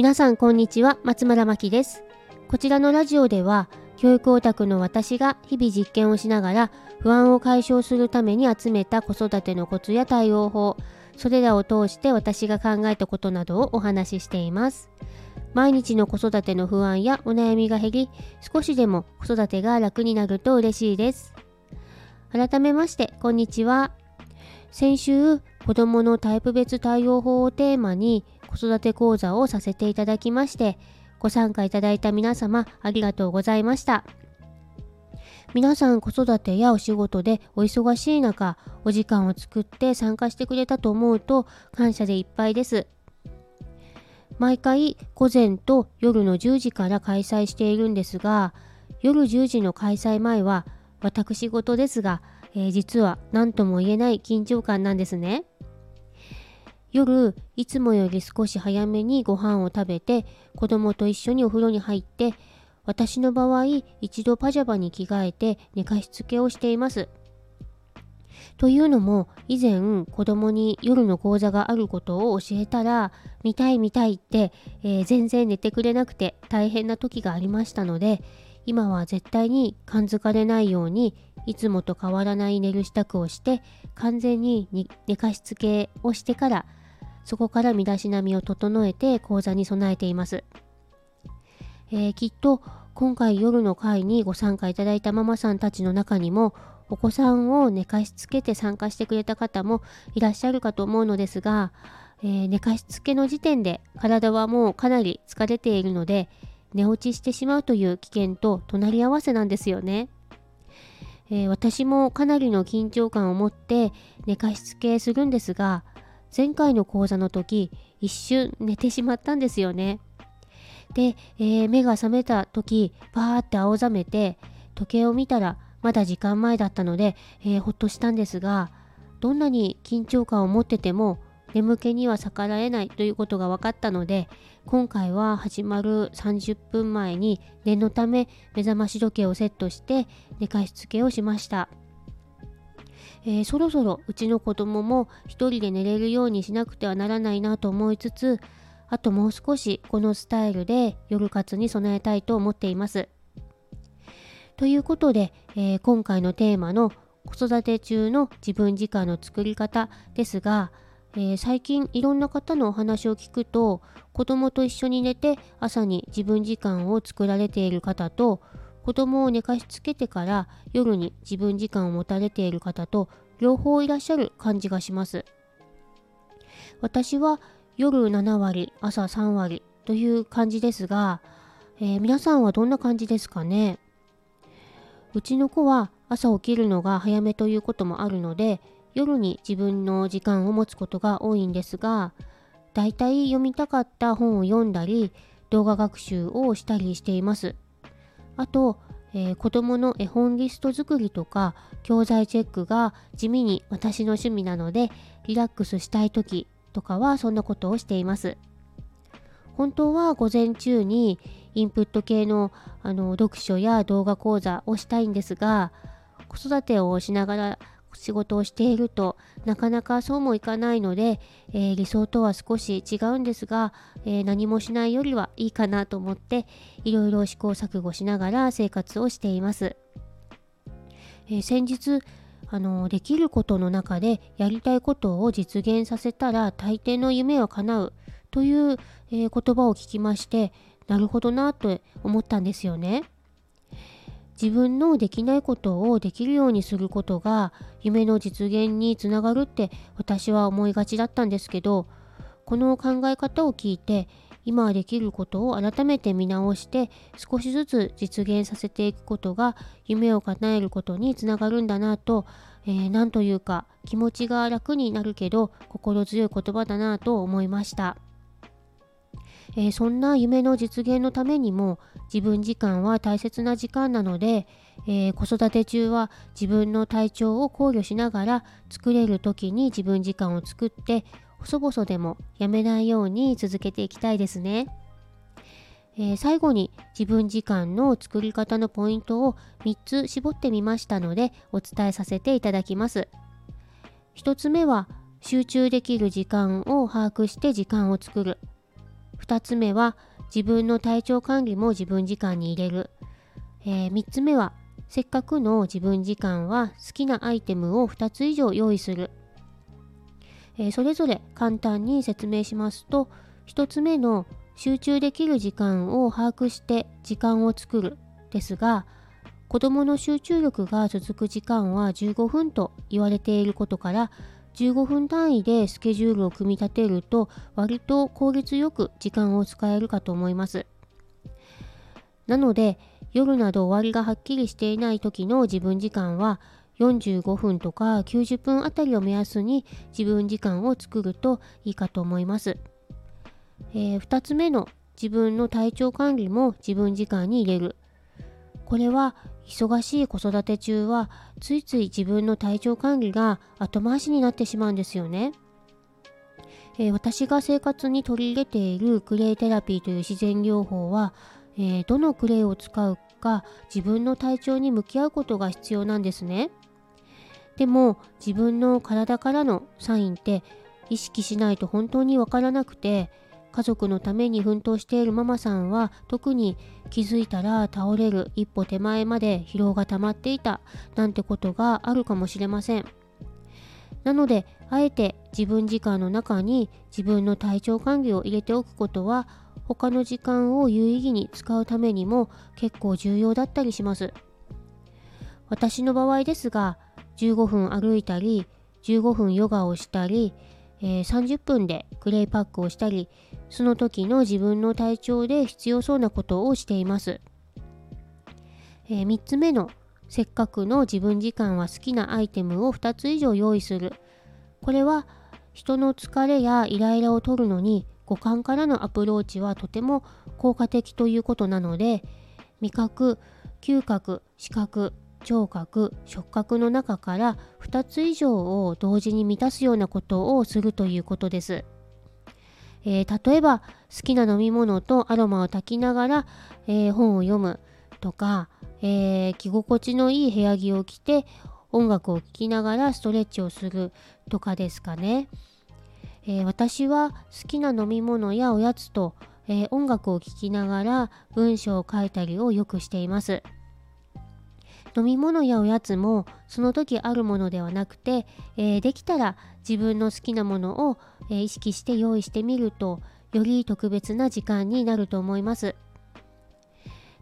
皆さんこんにちは松村真希です。こちらのラジオでは教育オタクの私が日々実験をしながら不安を解消するために集めた子育てのコツや対応法それらを通して私が考えたことなどをお話ししています。毎日の子育ての不安やお悩みが減り少しでも子育てが楽になると嬉しいです。改めましてこんにちは。先週子どものタイプ別対応法をテーマに子育て講座をさせていただきましてご参加いただいた皆様ありがとうございました。皆さん子育てやお仕事でお忙しい中お時間を作って参加してくれたと思うと感謝でいっぱいです。毎回午前と夜の10時から開催しているんですが夜10時の開催前は私事ですが、えー、実は何とも言えない緊張感なんですね。夜いつもより少し早めにご飯を食べて子供と一緒にお風呂に入って私の場合一度パジャマに着替えて寝かしつけをしています。というのも以前子供に夜の講座があることを教えたら見たい見たいって、えー、全然寝てくれなくて大変な時がありましたので今は絶対に感づかれないようにいつもと変わらない寝る支度をして完全に寝かしつけをしてからそこから身だしなみを整えて講座に備えています、えー、きっと今回夜の会にご参加いただいたママさんたちの中にもお子さんを寝かしつけて参加してくれた方もいらっしゃるかと思うのですが、えー、寝かしつけの時点で体はもうかなり疲れているので寝落ちしてしまうという危険と隣り合わせなんですよね。えー、私もかなりの緊張感を持って寝かしつけするんですが前回の講座の時一瞬寝てしまったんですよね。で、えー、目が覚めた時パーって青ざめて時計を見たらまだ時間前だったので、えー、ほっとしたんですがどんなに緊張感を持ってても眠気には逆らえないということが分かったので今回は始まる30分前に念のため目覚まし時計をセットして寝かしつけをしました、えー、そろそろうちの子供も一人で寝れるようにしなくてはならないなと思いつつあともう少しこのスタイルで夜活に備えたいと思っています。ということで、えー、今回のテーマの子育て中の自分時間の作り方ですが、えー、最近いろんな方のお話を聞くと子供と一緒に寝て朝に自分時間を作られている方と子供を寝かしつけてから夜に自分時間を持たれている方と両方いらっしゃる感じがします。私は夜7割朝3割という感じですが、えー、皆さんはどんな感じですかね？うちの子は朝起きるのが早めということもあるので夜に自分の時間を持つことが多いんですがだいたい読みたかった本を読んだり動画学習をしたりしています。あと、えー、子供の絵本リスト作りとか教材チェックが地味に私の趣味なのでリラックスしたい時とかはそんなことをしています。本当は午前中にインプット系のあの読書や動画講座をしたいんですが子育てをしながら仕事をしているとなかなかそうもいかないので、えー、理想とは少し違うんですが、えー、何もしないよりはいいかなと思っていろいろ試行錯誤しながら生活をしています。えー、先日あのできることの中でやりたいことを実現させたら大抵の夢は叶うという、え、言葉を聞きましてなるほどなと思ったんですよね。自分のできないことをできるようにすることが夢の実現につながるって私は思いがちだったんですけどこの考え方を聞いて今できることを改めて見直して少しずつ実現させていくことが夢を叶えることにつながるんだなと、えー、なんというか気持ちが楽になるけど心強い言葉だなと思いました。えー、そんな夢の実現のためにも自分時間は大切な時間なので、えー、子育て中は自分の体調を考慮しながら作れる時に自分時間を作って細々でもやめないように続けていきたいですね。えー、最後に自分時間の作り方のポイントを3つ絞ってみましたのでお伝えさせていただきます。1つ目は集中できる時間を把握して時間を作る。2つ目は自分の体調管理も自分時間に入れる、えー、3つ目はせっかくの自分時間は好きなアイテムを2つ以上用意する、えー、それぞれ簡単に説明しますと1つ目の集中できる時間を把握して時間を作るですが子どもの集中力が続く時間は15分と言われていることから15分単位でスケジュールを組み立てると割と効率よく時間を使えるかと思います。なので夜など終わりがはっきりしていない時の自分時間は45分とか90分あたりを目安に自分時間を作るといいかと思います。えー、2つ目の自分の体調管理も自分時間に入れる。これは忙しい子育て中はついつい自分の体調管理が後回しになってしまうんですよね。えー、私が生活に取り入れているクレイテラピーという自然療法は、えー、どのクレイを使うか自分の体調に向き合うことが必要なんですね。でも自分の体からのサインって意識しないと本当にわからなくて家族のために奮闘しているママさんは特に気づいたら倒れる一歩手前まで疲労が溜まっていたなんてことがあるかもしれません。なのであえて自分時間の中に自分の体調管理を入れておくことは他の時間を有意義に使うためにも結構重要だったりします。私の場合ですが15分歩いたり15分ヨガをしたりえー、30分でクレイパックをしたりその時の自分の体調で必要そうなことをしています、えー、3つ目のせっかくの自分時間は好きなアイテムを2つ以上用意する。これは人の疲れやイライラを取るのに五感からのアプローチはとても効果的ということなので味覚嗅覚視覚聴覚触覚の中から2つ以上を同時に満たすようなことをするということです。えー、例えば好きな飲み物とアロマを炊きながら、えー、本を読むとか、えー、着心地のいい部屋着を着て音楽を聴きながらストレッチをするとかですかね。え私は好きな飲み物やおやつと、え音楽を聴きながら文章を書いたりをよくしています。飲み物やおやつもその時あるものではなくて、えー、できたら自分の好きなものを、えー、意識して用意してみるとより特別な時間になると思います。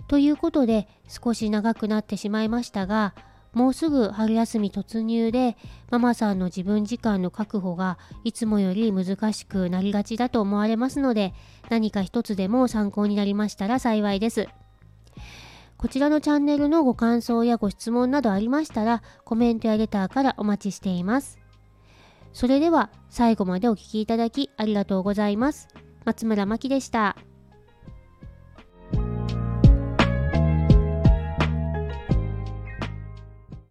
ということで少し長くなってしまいましたがもうすぐ春休み突入でママさんの自分時間の確保がいつもより難しくなりがちだと思われますので何か一つでも参考になりましたら幸いです。こちらのチャンネルのご感想やご質問などありましたらコメントやレターからお待ちしています。それでは最後までお聴きいただきありがとうございます。松村真希でした。